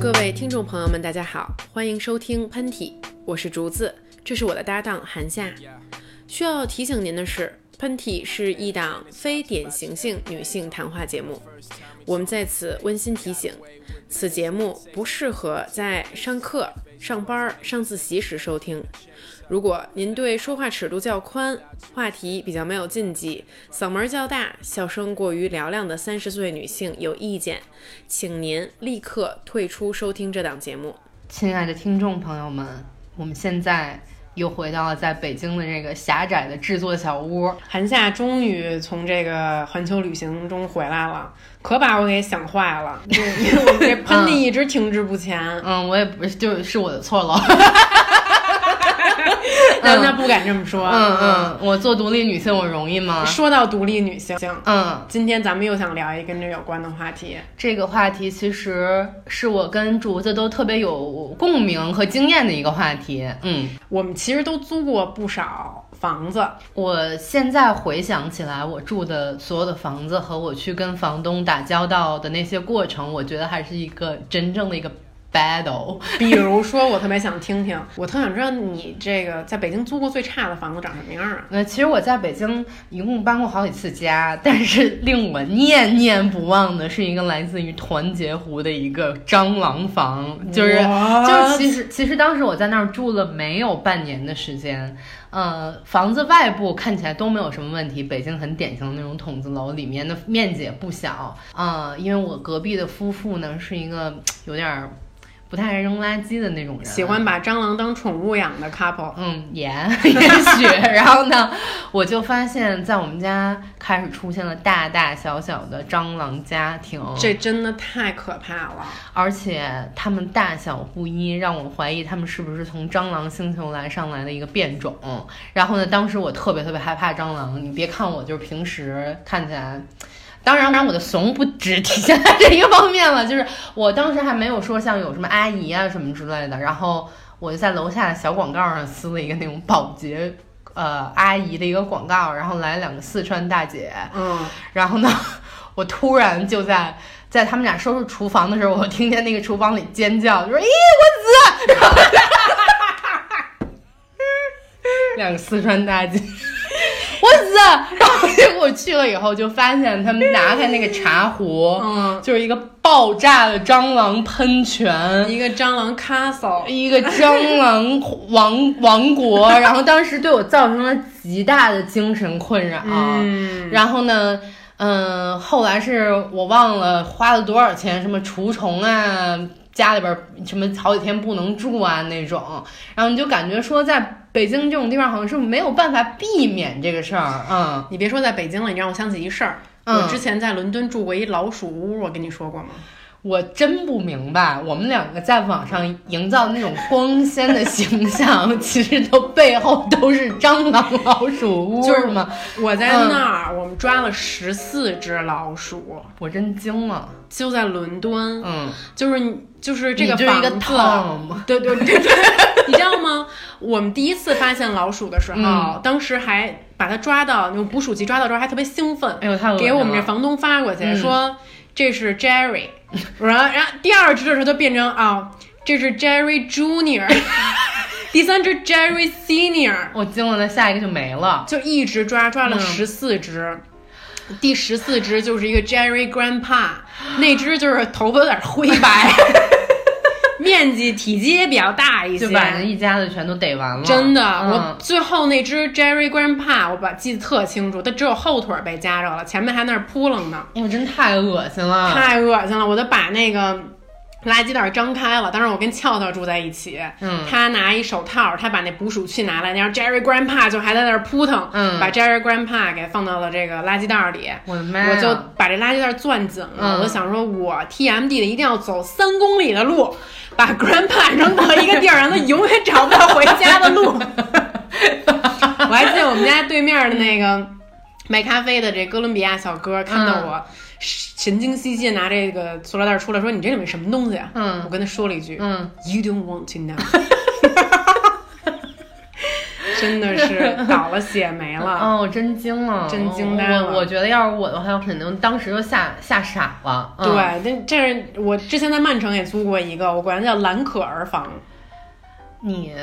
各位听众朋友们，大家好，欢迎收听喷嚏，我是竹子，这是我的搭档韩夏。需要提醒您的是，喷嚏是一档非典型性女性谈话节目，我们在此温馨提醒，此节目不适合在上课、上班、上自习时收听。如果您对说话尺度较宽、话题比较没有禁忌、嗓门较大、笑声过于嘹亮的三十岁女性有意见，请您立刻退出收听这档节目。亲爱的听众朋友们，我们现在又回到了在北京的这个狭窄的制作小屋。韩夏终于从这个环球旅行中回来了，可把我给想坏了，因为我这喷嚏一直停滞不前。嗯，我也不是，就是我的错了。那那不敢这么说。嗯嗯，我做独立女性我容易吗？说到独立女性，嗯，今天咱们又想聊一个跟这有关的话题。这个话题其实是我跟竹子都特别有共鸣和经验的一个话题。嗯，我们其实都租过不少房子。我现在回想起来，我住的所有的房子和我去跟房东打交道的那些过程，我觉得还是一个真正的一个。Battle，比如说，我特别想听听，我特想知道你这个在北京租过最差的房子长什么样啊？那其实我在北京一共搬过好几次家，但是令我念念不忘的是一个来自于团结湖的一个蟑螂房，就是就是其实其实当时我在那儿住了没有半年的时间，呃，房子外部看起来都没有什么问题，北京很典型的那种筒子楼，里面的面积也不小啊，因为我隔壁的夫妇呢是一个有点。不太爱扔垃圾的那种人，喜欢把蟑螂当宠物养的 couple。嗯，也 也许。然后呢，我就发现，在我们家开始出现了大大小小的蟑螂家庭，这真的太可怕了。而且它们大小不一，让我怀疑它们是不是从蟑螂星球来上来的一个变种。然后呢，当时我特别特别害怕蟑螂。你别看我就是平时看起来。当然，当然，我的怂不只体现在这一个方面了，就是我当时还没有说像有什么阿姨啊什么之类的，然后我就在楼下的小广告上撕了一个那种保洁呃阿姨的一个广告，然后来两个四川大姐，嗯，然后呢，我突然就在在他们俩收拾厨房的时候，我听见那个厨房里尖叫，就说咦我子，两个四川大姐。我死！然后结果去了以后，就发现他们拿开那个茶壶，嗯，就是一个爆炸的蟑螂喷泉，一个蟑螂 castle，一个蟑螂王王国。然后当时对我造成了极大的精神困扰。嗯，然后呢，嗯，后来是我忘了花了多少钱，什么除虫啊。家里边什么好几天不能住啊那种，然后你就感觉说，在北京这种地方好像是没有办法避免这个事儿。嗯，你别说在北京了，你让我想起一事儿。我之前在伦敦住过一老鼠屋，我跟你说过吗？我真不明白，我们两个在网上营造的那种光鲜的形象，其实都背后都是蟑螂老鼠屋，就是吗？我在那儿，我们抓了十四只老鼠，我真惊了。就在伦敦，嗯，就是就是这个房子，对对对对，你知道吗？我们第一次发现老鼠的时候，当时还把它抓到用捕鼠器抓到之后，还特别兴奋，哎呦，太给我们这房东发过去说这是 Jerry。然后，然后第二只的时候就变成啊，这是 Jerry Junior，第三只 Jerry Senior，我惊了，那下一个就没了，就一直抓，抓了十四只，第十四只就是一个 Jerry Grandpa，那只就是头发有点灰白。面积体积也比较大一些，就把人一家子全都逮完了。真的，我最后那只 Jerry Grandpa，我把记得特清楚，它只有后腿被夹着了，前面还那儿扑棱呢。哎呦，真太恶心了，太恶心了！我都把那个。垃圾袋张开了，当时我跟俏俏住在一起，嗯，他拿一手套，他把那捕鼠器拿来，然后 Jerry Grandpa 就还在那儿扑腾，嗯，把 Jerry Grandpa 给放到了这个垃圾袋里，我的妈！我就把这垃圾袋攥紧了，我就想说，我 TMD 的一定要走三公里的路，把 Grandpa 扔到一个地儿，让他永远找不到回家的路。我还记得我们家对面的那个卖咖啡的这哥伦比亚小哥看到我。神经兮兮拿这个塑料袋出来，说：“你这里面什么东西啊？”嗯，我跟他说了一句：“嗯，You don't want to know。” 真的是倒了血霉了。哦，我真惊了，真惊呆了我我觉得要是我的话，我肯定当时就吓吓傻了。嗯、对，这这是我之前在曼城也租过一个，我管它叫蓝可儿房。你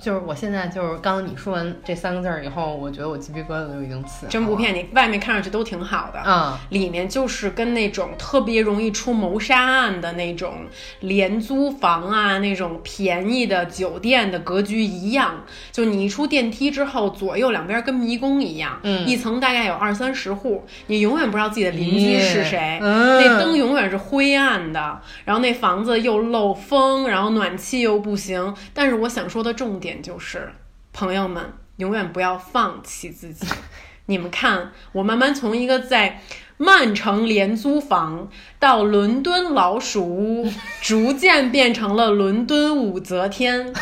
就是我现在就是刚刚你说完这三个字儿以后，我觉得我鸡皮疙瘩都已经起来了。真不骗你，外面看上去都挺好的，嗯，里面就是跟那种特别容易出谋杀案的那种廉租房啊，那种便宜的酒店的格局一样。就你一出电梯之后，左右两边跟迷宫一样，嗯一层大概有二三十户，你永远不知道自己的邻居是谁，嗯那灯永远是灰暗的，然后那房子又漏风，然后暖气又不行。但是我想说的重点点就是，朋友们永远不要放弃自己。你们看，我慢慢从一个在曼城廉租房到伦敦老鼠屋，逐渐变成了伦敦武则天。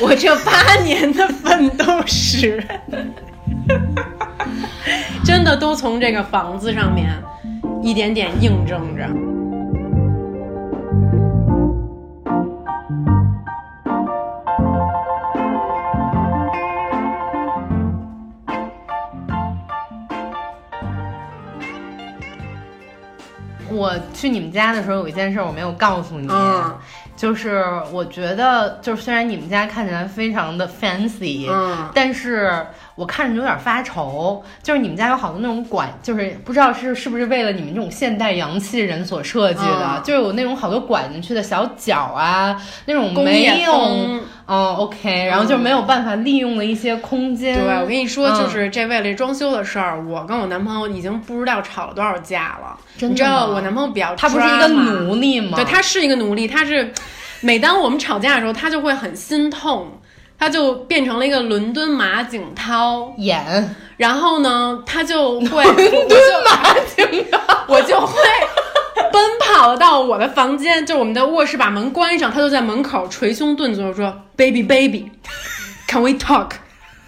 我这八年的奋斗史，真的都从这个房子上面一点点印证着。去你们家的时候有一件事我没有告诉你，嗯。就是我觉得就是虽然你们家看起来非常的 fancy，嗯，但是我看着有点发愁，就是你们家有好多那种管，就是不知道是是不是为了你们这种现代洋气人所设计的，嗯。就有那种好多拐进去的小角啊，那种工业没有，风。嗯，OK，然后就没有办法利用的一些空间。对，我跟你说，嗯就是这为了装修的事儿，我跟我男朋友已经不知道吵了多少架了。你知道我男朋友比较他不是一个奴隶吗？对，他是一个奴隶，他是每当我们吵架的时候，他就会很心痛，他就变成了一个伦敦马景涛，演然后呢，他就会伦敦马景涛，我就会。奔跑到我的房间，就我们的卧室，把门关上，他就在门口捶胸顿足说：“Baby, baby, can we talk?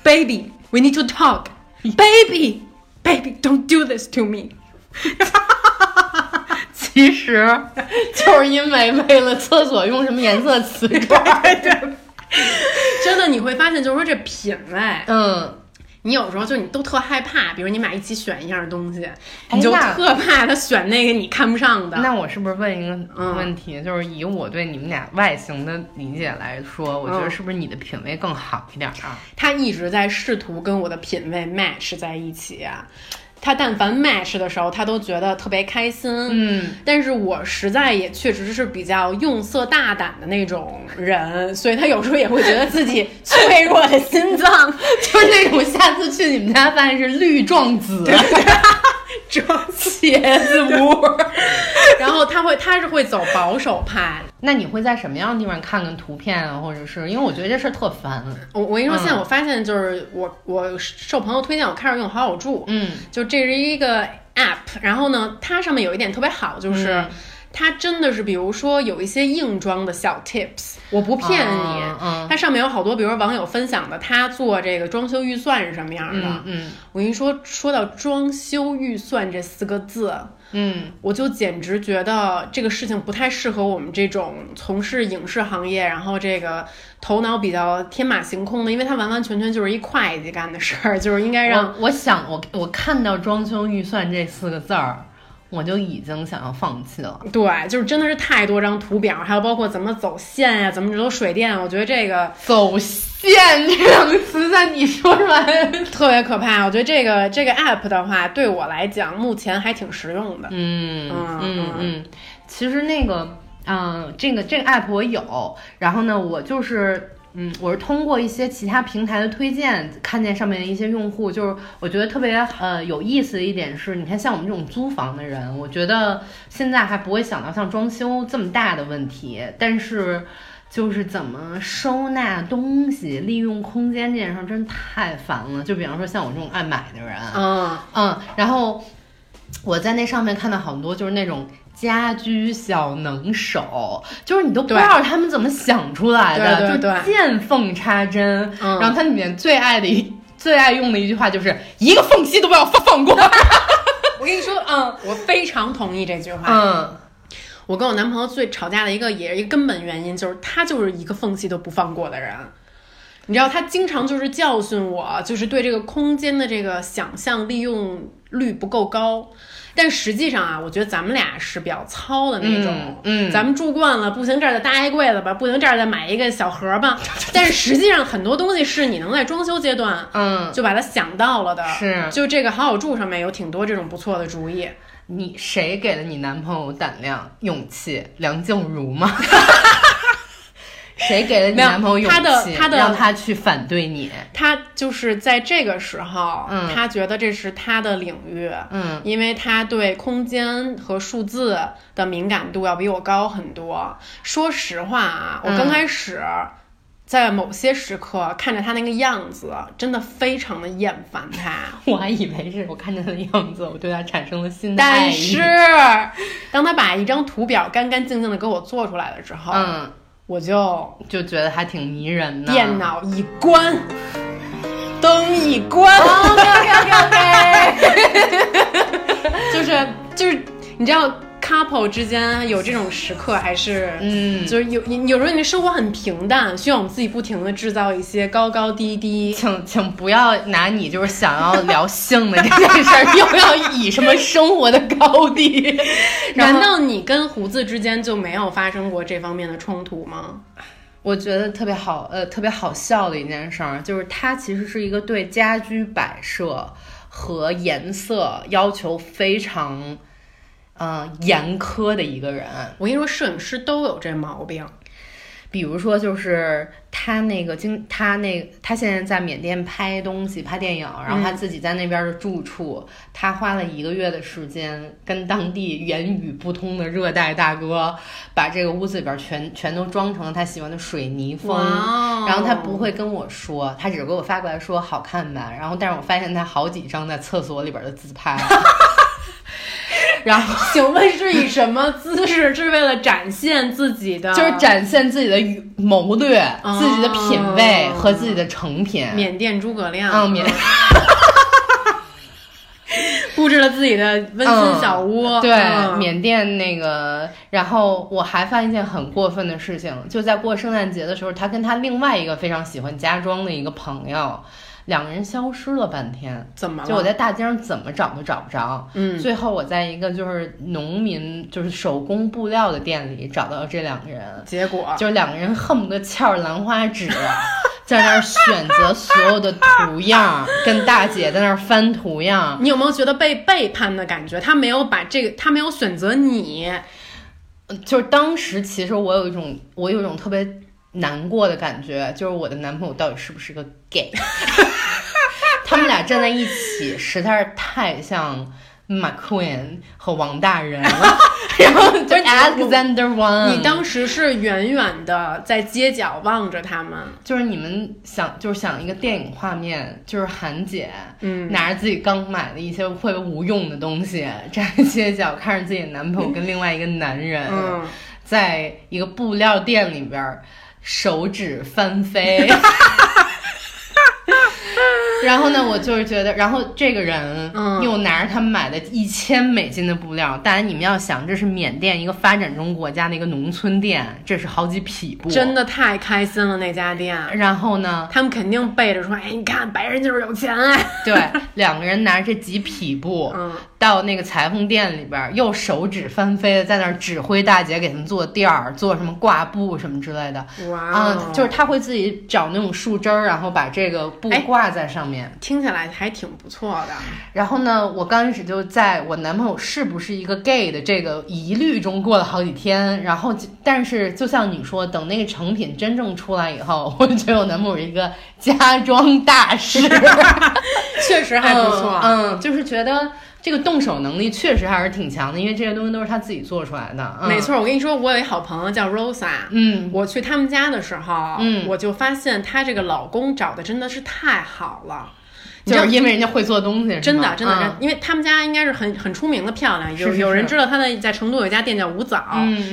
Baby, we need to talk. Baby, baby, don't do this to me.” 其实 就是因为为了厕所用什么颜色瓷砖。真的，你会发现，就是说这品味，嗯，你有时候就你都特害怕，比如你俩一起选一样东西，哎你就特怕他选那个你看不上的。那我是不是问一个嗯问题？就是以我对你们俩外形的理解来说，我觉得嗯是不是你的品味更好一点啊？他一直在试图跟我的品味 match 在一起啊。他但凡 match 的时候，他都觉得特别开心。嗯，但是我实在也确实是比较用色大胆的那种人，所以他有时候也会觉得自己脆弱的心脏 就是那种下次去你们家发现是绿撞紫，装茄子屋。然后他会，他是会走保守派。那你会在什么样的地方看看图片啊？或者是因为我觉得这事儿特烦。我我跟你说，嗯现在我发现就是我我受朋友推荐，我开始用好好住，嗯，就这是一个 app，然后呢，它上面有一点特别好，就是。嗯它真的是，比如说有一些硬装的小 tips，我不骗你，它上面有好多，比如说网友分享的，他做这个装修预算是什么样的。嗯嗯。我跟你说，说到装修预算这四个字，嗯，我就简直觉得这个事情不太适合我们这种从事影视行业，然后这个头脑比较天马行空的，因为它完完全全就是一会计干的事儿，就是应该让我我想我我看到装修预算这四个字儿，我就已经想要放弃了。对，就是真的是太多张图表，还有包括怎么走线呀、怎么走水电，我觉得这个走线这两个词在你说出来，特别可怕。我觉得这个这个 app 的话，对我来讲目前还挺实用的。嗯嗯嗯嗯，其实那个，嗯、这个这个 app 我有，然后呢，我就是。嗯，我是通过一些其他平台的推荐，看见上面的一些用户，就是我觉得特别呃有意思的一点是，你看像我们这种租房的人，我觉得现在还不会想到像装修这么大的问题，但是就是怎么收纳东西、利用空间这件事儿真太烦了。就比方说像我这种爱买的人，嗯，嗯，然后我在那上面看到好多就是那种家居小能手，就是你都不知道他们怎么想出来的，对对对就见缝插针。嗯然后它里面最爱的一最爱用的一句话就是一个缝隙都不要放放过。我跟你说，嗯，我非常同意这句话。嗯，我跟我男朋友最吵架的一个也是一个根本原因，就是他就是一个缝隙都不放过的人。你知道他经常就是教训我，就是对这个空间的这个想象利用率不够高。但实际上啊，我觉得咱们俩是比较糙的那种。嗯，咱们住惯了，不行这儿再搭一柜子吧，不行这儿再买一个小盒吧。但是实际上很多东西是你能在装修阶段，嗯，就把它想到了的。是，就这个好好住上面有挺多这种不错的主意。你谁给了你男朋友胆量、勇气？梁静茹吗？谁给了你男朋友勇气？他的他的让他去反对你。他就是在这个时候，嗯，他觉得这是他的领域，嗯，因为他对空间和数字的敏感度要比我高很多。说实话啊，我刚开始在某些时刻看着他那个样子，真的非常的厌烦他。我还以为是我看着他的样子，我对他产生了新的爱意。但是，当他把一张图表干干净净的给我做出来了之后，嗯。我就就觉得还挺迷人的。电脑一关，灯一关，OK OK OK，就是就是，你知道。Couple 之间有这种时刻，还是嗯，就是有有时候你的生活很平淡，需要我们自己不停的制造一些高高低低。请请不要拿你就是想要聊性的这件事儿，又要以什么生活的高低？难道你跟胡子之间就没有发生过这方面的冲突吗？我觉得特别好，呃，特别好笑的一件事儿，就是他其实是一个对家居摆设和颜色要求非常。嗯，严苛的一个人。我跟你说，摄影师都有这毛病。比如说，就是他那个经，他那他现在在缅甸拍东西、拍电影，然后他自己在那边的住处，他花了一个月的时间，跟当地言语不通的热带大哥，把这个屋子里边全全都装成了他喜欢的水泥风。然后他不会跟我说，他只是给我发过来说好看吧。然后，但是我发现他好几张在厕所里边的自拍。然后，请问是以什么姿势？是为了展现自己的，就是展现自己的谋略、自己的品味和自己的成品。缅甸诸葛亮，嗯，缅，布置了自己的温馨小屋。对，缅甸那个。然后我还发现一件很过分的事情，就在过圣诞节的时候，他跟他另外一个非常喜欢家装的一个朋友。两个人消失了半天，怎么了？就我在大街上怎么找都找不着。嗯，最后我在一个就是农民就是手工布料的店里找到这两个人。结果就是两个人恨不得翘着兰花指，在那儿选择所有的图样，跟大姐在那儿翻图样。你有没有觉得被背叛的感觉？他没有把这个，他没有选择你。就是当时其实我有一种，我有一种特别。难过的感觉，就是我的男朋友到底是不是个 gay？他们俩站在一起，实在是太像。McQueen 和王大人了，然后就 Alexander One。你当时是远远的在街角望着他们，就是你们想，就是想一个电影画面，就是韩姐，嗯，拿着自己刚买的一些特别无用的东西，站在街角看着自己的男朋友跟另外一个男人，在一个布料店里边手指翻飞。然后呢，我就是觉得，然后这个人又拿着他买的一千美金的布料，当然你们要想，这是缅甸一个发展中国家的一个农村店，这是好几匹布，真的太开心了那家店。然后呢，他们肯定背着说：“哎，你看白人就是有钱。”哎，对，两个人拿着这几匹布，嗯。到那个裁缝店里边，又手指翻飞的在那儿指挥大姐给他们做垫儿，做什么挂布什么之类的。哇，就是他会自己找那种树枝儿，然后把这个布挂在上面。听起来还挺不错的。然后呢，我刚开始就在我男朋友是不是一个 gay 的这个疑虑中过了好几天。然后，但是就像你说，等那个成品真正出来以后，我觉得我男朋友一个家装大师，确实还不错。嗯，就是觉得。这个动手能力确实还是挺强的，因为这些东西都是他自己做出来的。没错，我跟你说，我有一好朋友叫 Rosa，嗯，我去他们家的时候，嗯，我就发现她这个老公找的真的是太好了，就是因为人家会做东西，真的真的，因为他们家应该是很很出名的漂亮，有有人知道他的在成都有一家店叫五枣，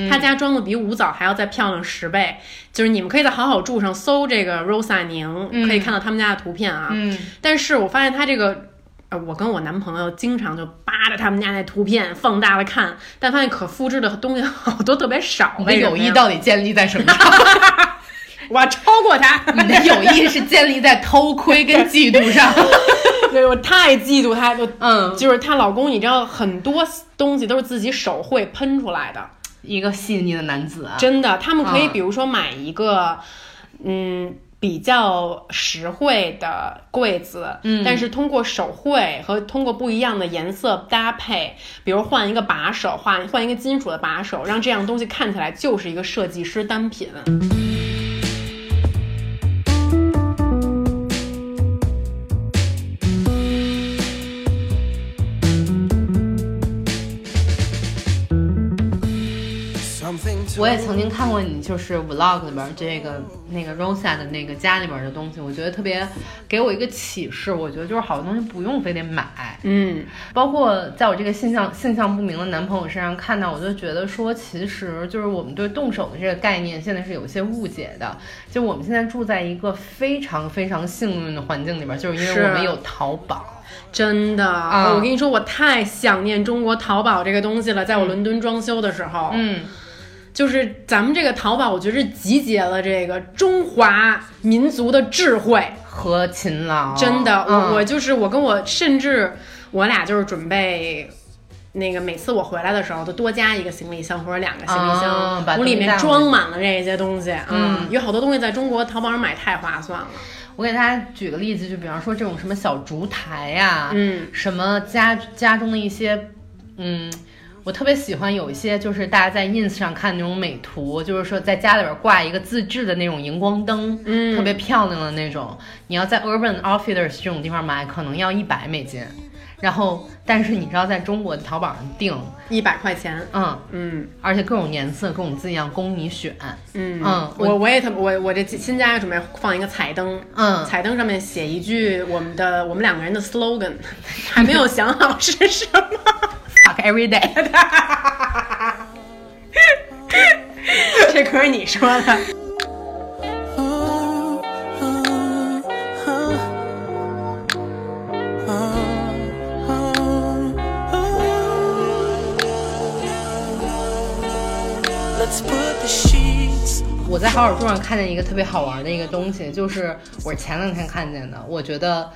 他家装的比五枣还要再漂亮十倍，就是你们可以在好好住上搜这个 Rosa 宁，可以看到他们家的图片啊，嗯，但是我发现他这个。呃，我跟我男朋友经常就扒着他们家那图片放大了看，但发现可复制的东西好多特别少。你的友谊到底建立在什么上？我超过他。你的友谊是建立在偷窥跟嫉妒上。对我太嫉妒她，就嗯，就是她老公，你知道很多东西都是自己手绘喷出来的，一个细腻的男子啊，真的。他们可以嗯比如说买一个，嗯。比较实惠的柜子，嗯但是通过手绘和通过不一样的颜色搭配，比如换一个把手，换换一个金属的把手，让这样东西看起来就是一个设计师单品。我也曾经看过你就是 vlog 里边这个那个 Rosa 的那个家里边的东西，我觉得特别给我一个启示。我觉得就是好多东西不用非得买，嗯，包括在我这个性向性向不明的男朋友身上看到，我就觉得说，其实就是我们对动手的这个概念现在是有一些误解的。就我们现在住在一个非常非常幸运的环境里边，就是因为我们有淘宝。真的，啊我跟你说，我太想念中国淘宝这个东西了。在我伦敦装修的时候，嗯，就是咱们这个淘宝，我觉得是集结了这个中华民族的智慧。和勤劳，真的，嗯我我就是我跟我甚至我俩就是准备。那个每次我回来的时候，都多加一个行李箱或者两个行李箱，我里面装满了这些东西。嗯有好多东西在中国淘宝上买太划算了。我给大家举个例子，就比方说这种什么小烛台呀、嗯，什么家家中的一些，嗯，我特别喜欢有一些就是大家在 ins 上看那种美图，就是说在家里边挂一个自制的那种荧光灯，嗯特别漂亮的那种。你要在 Urban Outfitters 这种地方买，可能要一百美金。然后，但是你知道，在中国的淘宝上订，一百块钱。嗯，嗯而且各种颜色、各种字样供你选，嗯嗯我我也特我我这新家准备放一个彩灯，嗯彩灯上面写一句我们的我们两个人的 slogan，还没有想好是什么。，fuck every day。这可是你说的。我在好友桌上看见一个特别好玩的一个东西，就是我前两天看见的，我觉得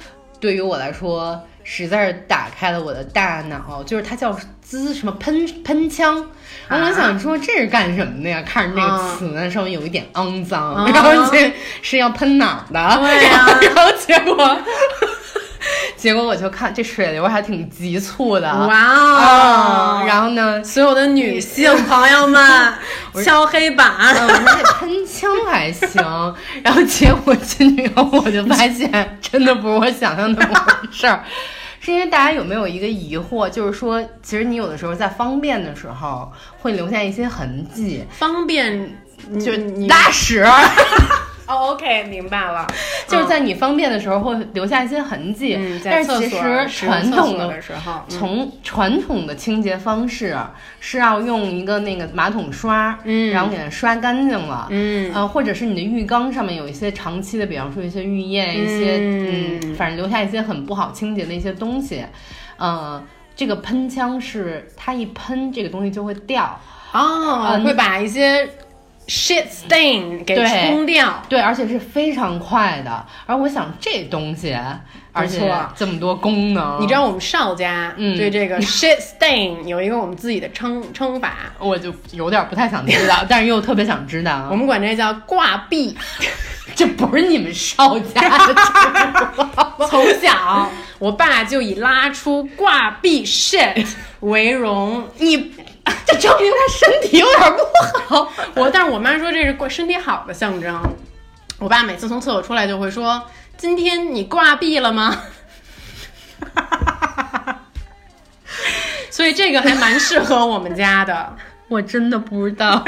对于我来说实在是打开了我的大脑，就是它叫滋什么喷喷枪，然后我想说这是干什么的呀？看着那个词呢，稍微有一点肮脏，啊 然后这是要喷哪儿的？对 呀然后结果。结果我就看这水流还挺急促的，哇啊！哦！然后呢，所有的女性朋友们，敲黑板。嗯，我说这喷枪还行，然后结果进去以后，我就发现真的不是我想象的那么回事儿。是因为大家有没有一个疑惑，就是说，其实你有的时候在方便的时候会留下一些痕迹，方便就是你拉屎，哦，OK，明白了，就是在你方便的时候会留下一些痕迹。嗯，但是其实传统的的时候，嗯。从传统的清洁方式是要用一个那个马桶刷，嗯。然后给它刷干净了，嗯。呃，或者是你的浴缸上面有一些长期的，比方说一些浴液，一些嗯。嗯，反正留下一些很不好清洁的一些东西，呃，这个喷枪是它一喷这个东西就会掉，哦，嗯会把一些 shit stain 给冲掉。对，而且是非常快的。而我想这东西，而且这么多功能，你知道我们邵家嗯对这个 shit stain 有一个我们自己的称称法，我就有点不太想知道，但是又特别想知道。我们管这叫挂壁。这不是你们邵家的 从小，我爸就以拉出挂壁 shit 为荣。你 这证明他身体有点不好。我，但是我妈说这是挂身体好的象征。我爸每次从厕所出来就会说：“今天你挂壁了吗？” 所以这个还蛮适合我们家的。我真的不知道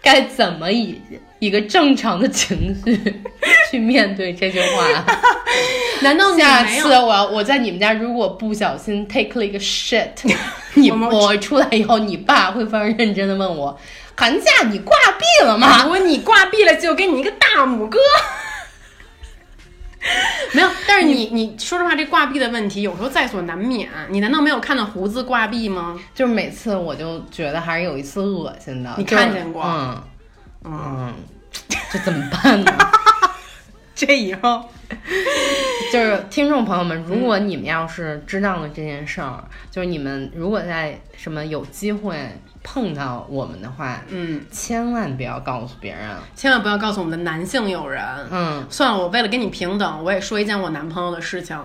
该怎么以一个正常的情绪 去面对这句话。难道你下次我要我在你们家如果不小心 take 了一个 shit，你我出来以后，你爸会非常认真的问我，寒假你挂壁了吗？如果你挂壁了，就给你一个大拇哥。没有，但是你你说实话，这挂壁的问题有时候在所难免。你难道没有看到胡子挂壁吗？就是每次我就觉得还是有一次恶心的。你看见过嗯，嗯，这怎么办呢？这以后 就是听众朋友们，如果你们要是知道了这件事儿，就是你们如果在什么有机会碰到我们的话，嗯，千万不要告诉别人。千万不要告诉我们的男性友人。嗯算了，我为了跟你平等，我也说一件我男朋友的事情。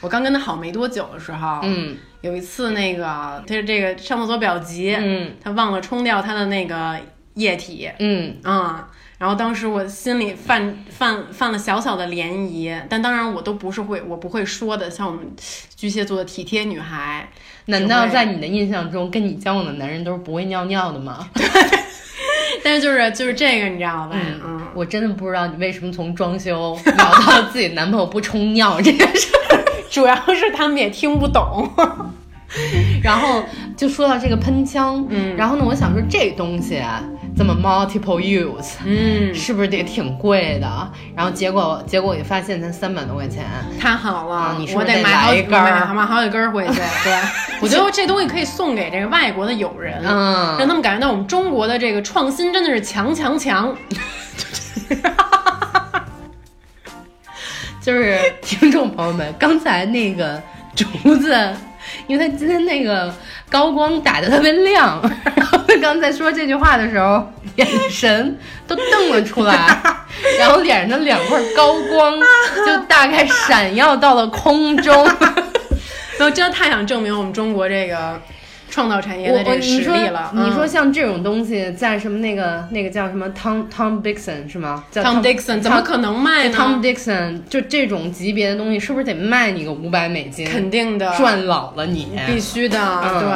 我刚跟他好没多久的时候，嗯有一次那个他这个上厕所比较急，嗯他忘了冲掉他的那个液体，嗯嗯，然后当时我心里犯犯犯了小小的涟漪，但当然我都不是会我不会说的，像我们巨蟹座的体贴女孩，难道在你的印象中，跟你交往的男人都是不会尿尿的吗？对 但是就是就是这个你知道吧？嗯，我真的不知道你为什么从装修 聊到自己男朋友不冲尿 这件事。主要是他们也听不懂。然后就说到这个喷枪，嗯然后呢，我想说这东西啊这么 multiple use，嗯，是不是得挺贵的？然后结果结果我就发现才三百多块钱。太好了，我是得买好几根儿买买好几根儿回去。对，我觉得这东西可以送给这个外国的友人，嗯让他们感觉到我们中国的这个创新真的是强强强。就是听众朋友们，刚才那个竹子，因为他今天那个高光打的特别亮，然后他刚才说这句话的时候，眼神都瞪了出来，然后脸上的两块高光就大概闪耀到了空中。然后真的太想证明我们中国这个创造产业我的这个我你说实力了。你说嗯像这种东西，在什么那个那个叫什么 Tom Tom Dixon 是吗？叫 Tom Dixon 怎么可能卖呢 Tom Dixon 就这种级别的东西，是不是得卖你个五百美金？肯定的，赚老了你。必须的，嗯对。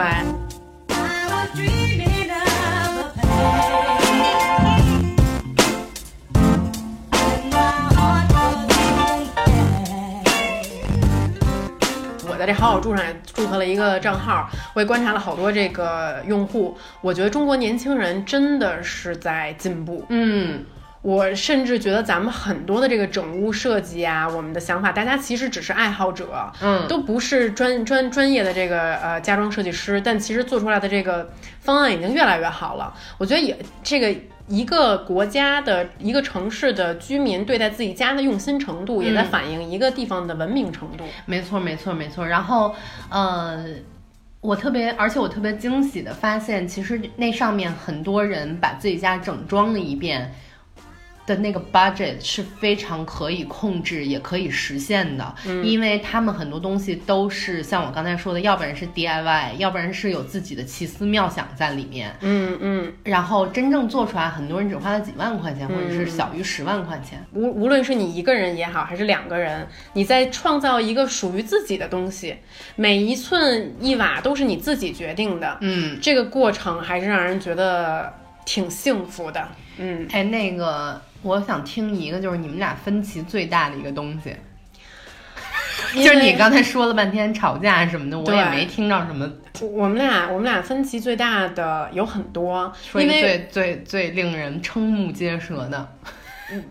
在这好好住上也注册了一个账号，我也观察了好多这个用户，我觉得中国年轻人真的是在进步。嗯，我甚至觉得咱们很多的这个整屋设计啊，我们的想法，大家其实只是爱好者，嗯都不是专专专业的这个呃家装设计师，但其实做出来的这个方案已经越来越好了。我觉得也这个一个国家的一个城市的居民对待自己家的用心程度，也在反映一个地方的文明程度。没错，没错，没错。然后，呃，我特别，而且我特别惊喜的发现，其实那上面很多人把自己家整装了一遍。的那个 budget 是非常可以控制，也可以实现的，因为他们很多东西都是像我刚才说的，要不然是 DIY，要不然是有自己的奇思妙想在里面，嗯嗯，然后真正做出来，很多人只花了几万块钱，或者是小于十万块钱。无无论是你一个人也好，还是两个人，你在创造一个属于自己的东西，每一寸一瓦都是你自己决定的。嗯，这个过程还是让人觉得挺幸福的。嗯，哎，那个，我想听一个，就是你们俩分歧最大的一个东西，就是你刚才说了半天吵架什么的，我也没听到什么。我们俩我们俩分歧最大的有很多，说一个最最最令人瞠目结舌的，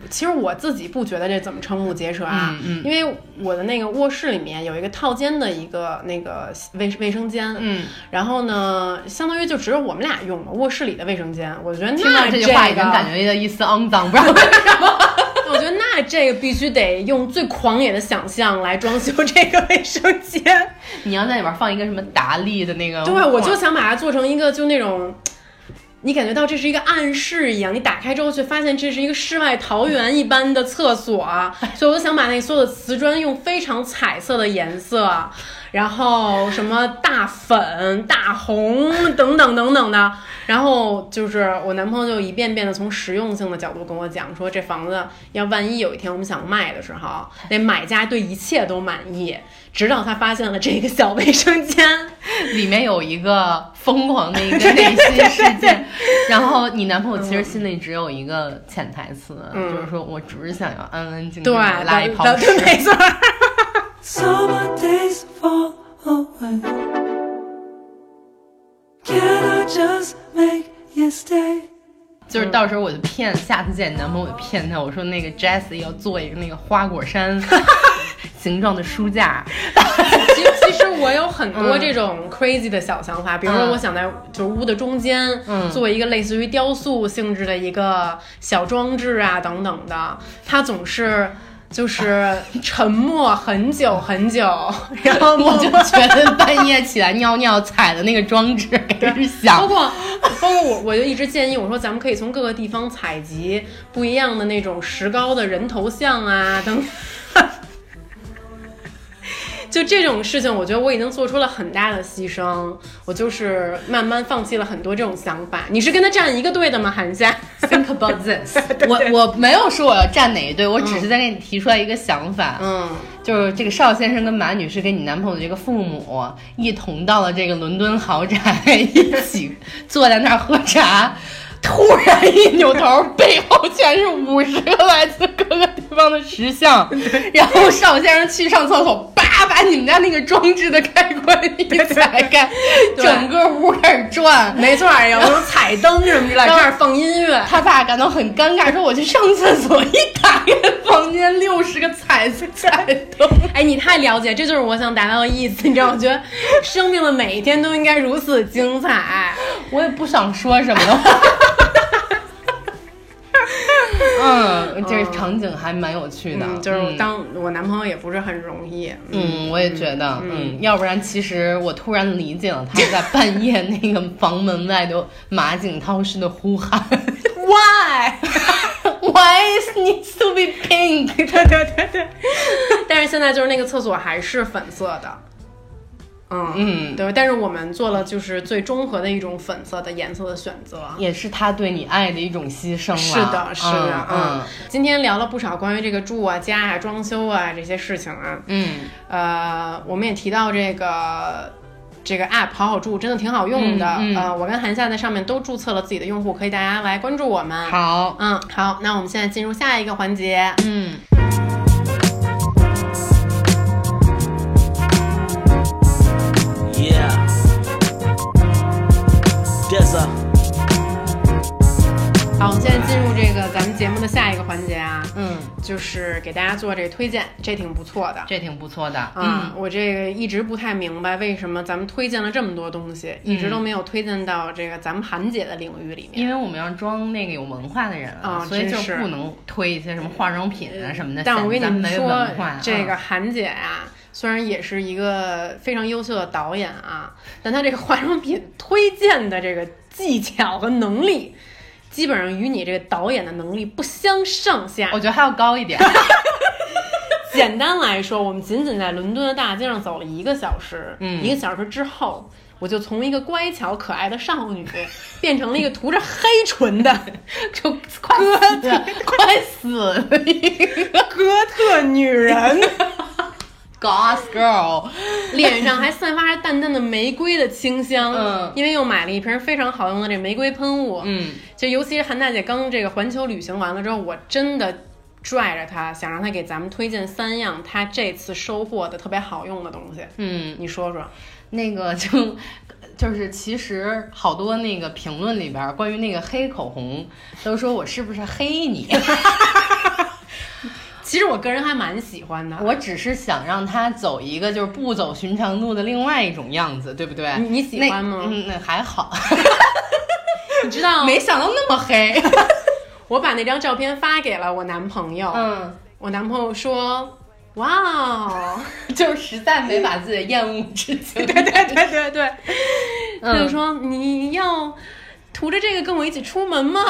其实我自己不觉得这怎么瞠目结舌啊，嗯嗯因为我的那个卧室里面有一个套间的一个那个卫卫生间，嗯，然后呢，相当于就只有我们俩用了，卧室里的卫生间，我觉得那听到这句话已经感觉到一丝肮脏，不知道为什么。我觉得那这个必须得用最狂野的想象来装修这个卫生间。你要在里边放一个什么达利的那个，对，我就想把它做成一个就那种。你感觉到这是一个暗室一样，你打开之后却发现这是一个世外桃源一般的厕所，所以我就想把那所有的瓷砖用非常彩色的颜色，然后什么大粉、大红等等等等的，然后就是我男朋友就一遍遍的从实用性的角度跟我讲说，这房子要万一有一天我们想卖的时候，那买家对一切都满意，直到他发现了这个小卫生间。里面有一个疯狂的一个内心世界，然后你男朋友其实心里只有一个潜台词，嗯就是说我只是想要安安静静拉一泡对屎。没错。Summer days fall away. Can I just make you stay? 就是到时候我就骗，下次见你男朋友我就骗他，我说那个 Jessie 要做一个那个花果山 形状的书架，其实其实我有很多这种 crazy 的小想法，比如说嗯我想在就是屋的中间嗯做一个类似于雕塑性质的一个小装置啊等等的，它总是。就是沉默很久很久，然后 我就觉得半夜起来尿尿踩的那个装置开始包，括包括我，我就一直建议我说，咱们可以从各个地方采集不一样的那种石膏的人头像啊等。就这种事情，我觉得我已经做出了很大的牺牲，我就是慢慢放弃了很多这种想法。你是跟他站一个队的吗，韩夏？Think about this 我我没有说我要站哪一队，我只是在给你提出来一个想法，嗯，就是这个邵先生跟马女士跟你男朋友的这个父母一同到了这个伦敦豪宅，一起坐在那儿喝茶。突然一扭头，背后全是五十个来自各个地方的石像，然后邵先生去上厕所，叭把你们家那个装置的开关一踩开，整个屋开始转，没错儿，有彩灯什么之类，然后这儿放音乐。他爸感到很尴尬，说我去上厕所，一打开 房间六十个彩色彩灯。哎，你太了解，这就是我想达到的意思。你知道，我觉得 生命的每一天都应该如此精彩。我也不想说什么了。嗯，这个场景还蛮有趣的，嗯，就是嗯当我男朋友也不是很容易。嗯，我也觉得，嗯，要不然其实我突然理解了他在半夜那个房门外的马景涛式的呼喊 Why？，Why is needs to be pink？对对对对。但是现在就是那个厕所还是粉色的。嗯嗯对，但是我们做了就是最中和的一种粉色的颜色的选择。也是他对你爱的一种牺牲了。是的，是的，嗯今天聊了不少关于这个住啊、家啊、装修啊这些事情啊。嗯呃，我们也提到这个这个 app 好好住真的挺好用的。嗯嗯呃，我跟韩夏在上面都注册了自己的用户，可以大家来关注我们。嗯，，好，嗯，好，那我们现在进入下一个环节。嗯。Yeah. Deza. 好，我们现在进入这个咱们节目的下一个环节啊，嗯，就是给大家做这个推荐，这挺不错的。这挺不错的。嗯，我这个一直不太明白为什么咱们推荐了这么多东西，一直都没有推荐到这个咱们韩姐的领域里面。因为我们要装那个有文化的人啊所以就不能推一些什么化妆品啊什么的。但我跟你们说这个嗯韩姐啊、虽然也是一个非常优秀的导演啊，但她这个化妆品推荐的这个技巧和能力，基本上与你这个导演的能力不相上下。我觉得还要高一点。简单来说，我们仅仅在伦敦的大街上走了一个小时，嗯一个小时之后，我就从一个乖巧可爱的少女，变成了一个涂着黑唇的就快死了，快死了一个哥特女人，Goth Girl。脸上还散发着淡淡的玫瑰的清香。嗯因为又买了一瓶非常好用的这玫瑰喷雾。嗯，就尤其是韩大姐刚这个环球旅行完了之后，我真的拽着她，想让她给咱们推荐三样她这次收获的特别好用的东西。嗯，你说说。那个就就是其实好多那个评论里边儿关于那个黑口红，都说我是不是黑你？其实我个人还蛮喜欢的。我只是想让他走一个就是不走寻常路的另外一种样子，对不对？你你喜欢吗那嗯，那还好，你知道，没想到那么黑。我把那张照片发给了我男朋友，嗯，我男朋友说：“哇哦，就是实在没把自己的厌恶之情。对对对对对，就说你要涂着这个跟我一起出门吗？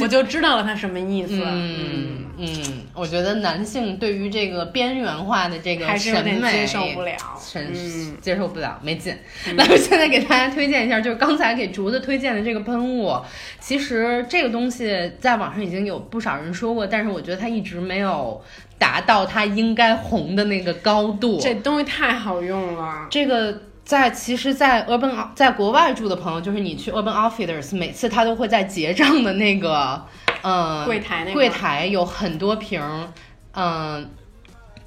我就知道了他什么意思。嗯嗯，我觉得男性对于这个边缘化的这个还是有审美接受不了审嗯接受不了，没劲。那我现在给大家推荐一下，就是刚才给竹子推荐的这个喷雾，其实这个东西在网上已经有不少人说过，但是我觉得它一直没有达到它应该红的那个高度。这东西太好用了。这个在其实，在 Urban 在国外住的朋友，就是你去 Urban Outfitters，每次他都会在结账的那个，嗯、柜台那个柜台有很多瓶儿，嗯、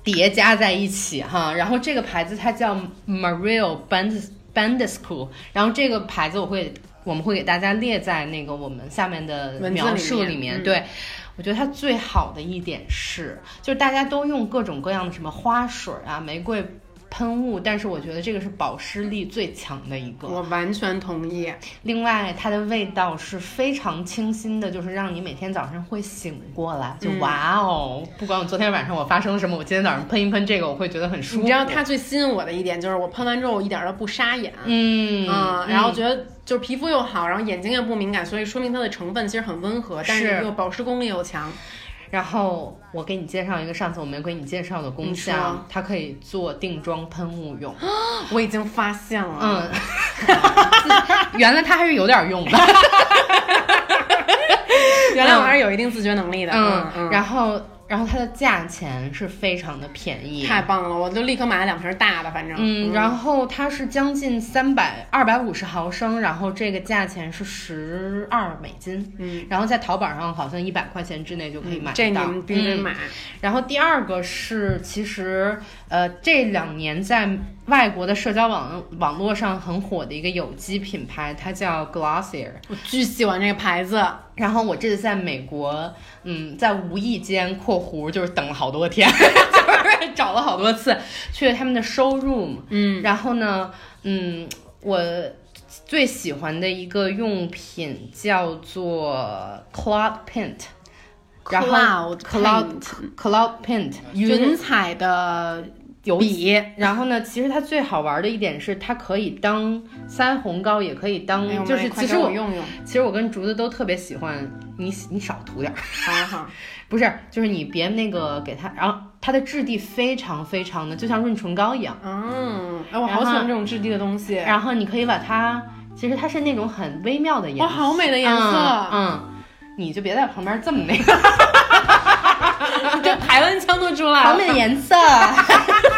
叠加在一起哈。然后这个牌子它叫 Mario Band Bandescu，然后这个牌子我会我们会给大家列在那个我们下面的描述里面嗯对。我觉得它最好的一点是，就是大家都用各种各样的什么花水啊、玫瑰喷雾，但是我觉得这个是保湿力最强的一个。我完全同意。另外，它的味道是非常清新的，就是让你每天早上会醒过来，就嗯哇哦！不管我昨天晚上我发生了什么，我今天早上喷一喷这个，我会觉得很舒服。你知道它最吸引我的一点就是我喷完之后我一点都不沙眼，嗯嗯，然后觉得就是皮肤又好，然后眼睛也不敏感，所以说明它的成分其实很温和，但是是又保湿功力又强。然后我给你介绍一个上次我没给你介绍的功效，它可以做定妆喷雾用。我已经发现了，嗯，原来它还是有点用的。原来我还是有一定自觉能力的，嗯嗯，然后然后它的价钱是非常的便宜，太棒了，我就立刻买了两瓶大的，反正，嗯，然后它是将近三百二百五十毫升，然后这个价钱是十二美金，嗯，然后在淘宝上好像一百块钱之内就可以买到。这你们必须嗯买。然后第二个是，其实呃这两年在外国的社交网网络上很火的一个有机品牌，它叫 Glossier。我巨喜欢这个牌子，然后我这次在美国，嗯，在无意间（括弧就是等了好多天，就是找了好多次）去了他们的 showroom，嗯，然后呢，嗯，我最喜欢的一个用品叫做 Cloud Paint，然后 Cloud Cloud Paint Cloud Paint 云云彩的油笔，然后呢，其实它最好玩的一点是，它可以当腮红膏，也可以当，哎就是其实我用用，其实我跟竹子都特别喜欢你，你少涂点儿，好好，不是，就是你别那个给它，然后它的质地非常非常的就像润唇膏一样，嗯，哎，我好喜欢这种质地的东西，然后你可以把它，其实它是那种很微妙的颜色，哇，好美的颜色，嗯，嗯你就别在旁边这么那个 这台湾腔都出来了好美。的颜色，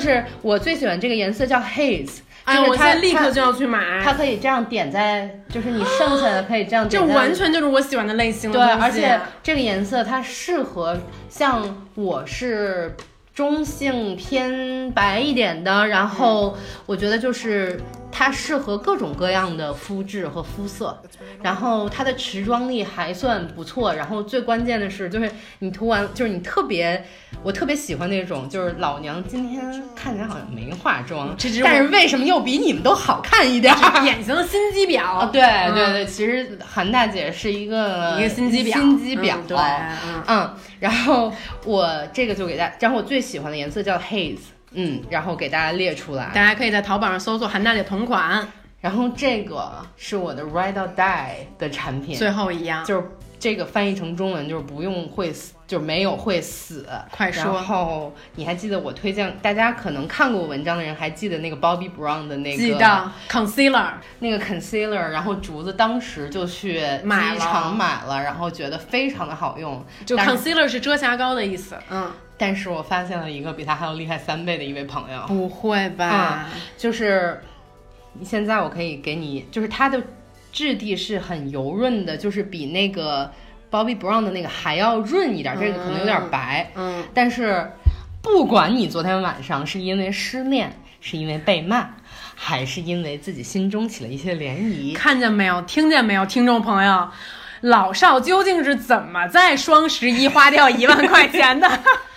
就是我最喜欢这个颜色叫 haze，哎，我现在立刻就要去买，它可以这样点在，就是你剩下的可以这样这。完全就是我喜欢的类型的对，而且这个颜色它适合像我是中性偏白一点的，然后我觉得就是它适合各种各样的肤质和肤色，然后它的持妆力还算不错，然后最关键的是就是你涂完就是你特别，我特别喜欢那种就是老娘今天看起来好像没化妆，这只但是为什么又比你们都好看一点儿？典型的心机婊。啊，对嗯对对，其实韩大姐是一个一个心机婊，心机婊，嗯对，嗯，嗯，然后我这个就给大家，然后我最喜欢的颜色叫 haze，嗯，然后给大家列出来。大家可以在淘宝上搜索韩大姐同款，然后这个是我的 Ride or Die 的产品，最后一样，就是这个翻译成中文就是不用会死，就是没有会死。快说。然后你还记得我推荐，大家可能看过文章的人还记得那个 Bobbi Brown 的那个记得。Concealer，那个 concealer，然后竹子当时就去机场买了，然后觉得非常的好用。就 concealer 是遮瑕膏的意思，嗯，但是我发现了一个比他还要厉害三倍的一位朋友，不会吧？就是现在我可以给你，就是它的质地是很油润的，就是比那个 Bobbi Brown 的那个还要润一点，这个可能有点白，嗯，但是不管你昨天晚上是因为失恋，是因为被骂，还是因为自己心中起了一些涟漪，看见没有？听见没有，听众朋友？老少究竟是怎么在双十一花掉一万块钱的？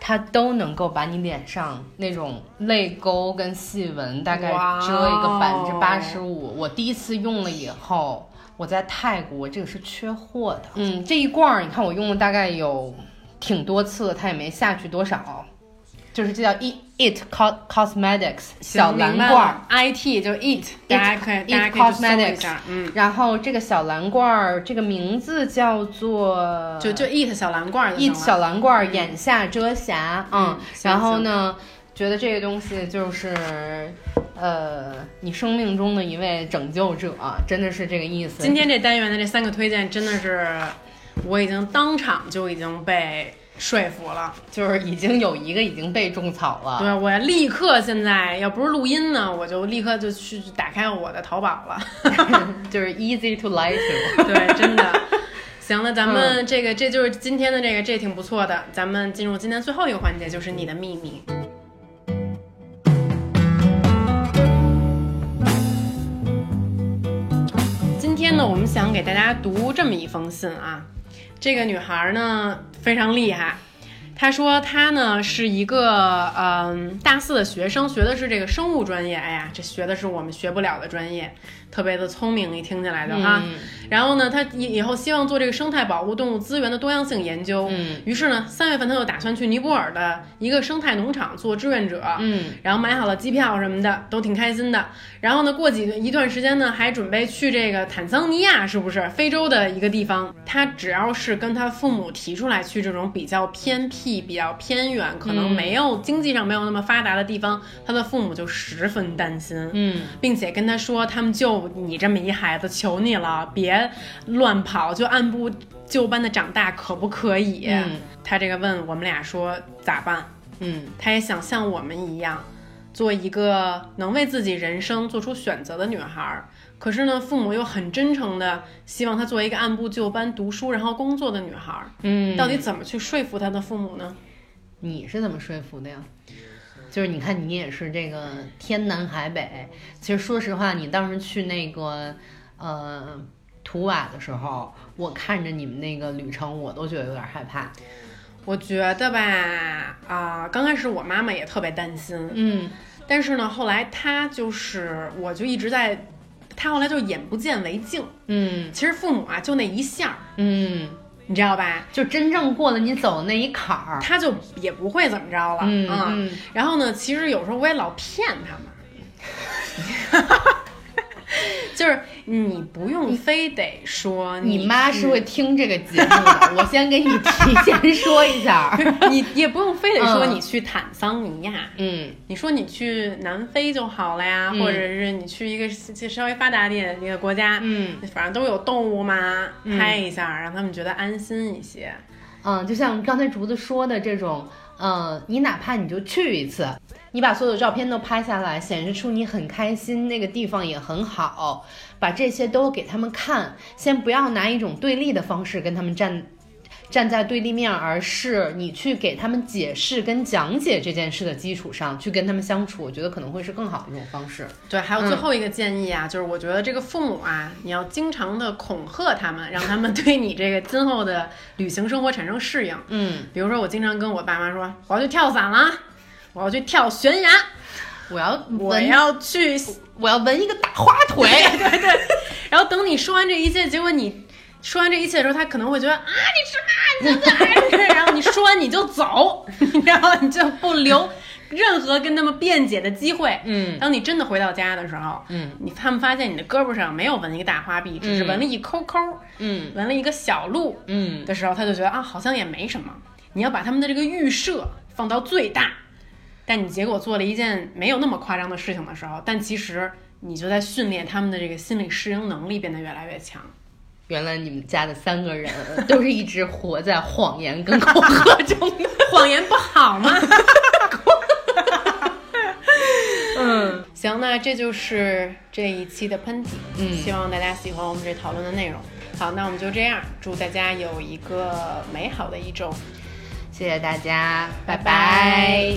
它都能够把你脸上那种泪沟跟细纹大概遮一个百分之八十五。我第一次用了以后，我在泰国这个是缺货的。嗯，这一罐儿你看我用了大概有挺多次，它也没下去多少。就是这叫 It Cos Cosmetics 小蓝罐儿。，IT 就 It，大家可以 It 大家可以去搜一 Cosmetics 下，嗯，然后这个小蓝罐儿，这个名字叫做就就 It 小蓝罐儿就一行了。小蓝罐儿眼下遮瑕，嗯，然后呢，觉得这个东西就是，呃，你生命中的一位拯救者，真的是这个意思。今天这单元的这三个推荐真的是，我已经当场就已经被说服了。就是已经有一个已经被种草了，对，我要立刻现在要不是录音呢，我就立刻就去打开我的淘宝了。就是 easy to lie to。对，真的。行了，咱们这个、这就是今天的这个，这挺不错的。咱们进入今天最后一个环节，就是你的秘密。今天呢，我们想给大家读这么一封信啊。这个女孩呢非常厉害，他说他呢是一个嗯大四的学生，学的是这个生物专业。哎呀，这学的是我们学不了的专业，特别的聪明，一听起来的哈。嗯然后呢，他以以后希望做这个生态保护、动物资源的多样性研究。嗯于是呢，三月份他就打算去尼泊尔的一个生态农场做志愿者。嗯然后买好了机票什么的，都挺开心的。然后呢，过几一段时间呢，还准备去这个坦桑尼亚，是不是非洲的一个地方？他只要是跟他父母提出来去这种比较偏僻、比较偏远，可能嗯没有、经济上没有那么发达的地方，他的父母就十分担心。嗯并且跟他说，他们就你这么一孩子，求你了，别乱跑，就按部就班的长大，可不可以？嗯他这个问我们俩说咋办？嗯他也想像我们一样，做一个能为自己人生做出选择的女孩儿。可是呢，父母又很真诚的希望她做一个按部就班读书然后工作的女孩儿。嗯，到底怎么去说服她的父母呢？你是怎么说服的呀？就是你看，你也是这个天南海北。其实说实话，你当时去那个呃图瓦的时候，我看着你们那个旅程，我都觉得有点害怕。我觉得吧，啊、刚开始我妈妈也特别担心，嗯但是呢，后来她就是，我就一直在，她后来就眼不见为净。嗯其实父母啊，就那一下儿，嗯，你知道吧？就真正过了你走的那一坎儿。他就也不会怎么着了，嗯然后呢，其实有时候我也老骗他们，就是你不用非得说你妈是会听这个节目的，我先给你提前说一下。你也不用非得说嗯。你去坦桑尼亚，嗯。你说你去南非就好了呀，嗯。或者是你去一个稍微发达点的一个国家，嗯。反正都有动物嘛，嗯。拍一下，让他们觉得安心一些。嗯，就像刚才竹子说的这种，嗯，你哪怕你就去一次，你把所有的照片都拍下来，显示出你很开心，那个地方也很好，把这些都给他们看。先不要拿一种对立的方式跟他们站站在对立面，而是你去给他们解释跟讲解这件事的基础上去跟他们相处，我觉得可能会是更好的一种方式。对，还有嗯最后一个建议啊，就是我觉得这个父母啊，你要经常的恐吓他们，让他们对你这个今后的旅行生活产生适应。嗯，比如说，我经常跟我爸妈说，我要去跳伞了，我要去跳悬崖，我要我要去我要纹一个大花腿。对对对。然后等你说完这一切，结果你说完这一切的时候，他可能会觉得啊，你什么？你在哪儿？然后你说完你就走，然后你就不留任何跟他们辩解的机会。嗯当你真的回到家的时候，嗯你他们发现你的胳膊上没有纹一个大花臂，只是纹了一抠抠，嗯纹了一个小鹿嗯的时候，他就觉得啊，好像也没什么。你要把他们的这个预设放到最大，但你结果做了一件没有那么夸张的事情的时候，但其实你就在训练他们的这个心理适应能力变得越来越强。原来你们家的三个人都是一直活在谎言跟恐吓中的。谎言不好吗？嗯，行，那这就是这一期的喷嚏。嗯希望大家喜欢我们这讨论的内容。好，那我们就这样，祝大家有一个美好的一周。谢谢大家，拜拜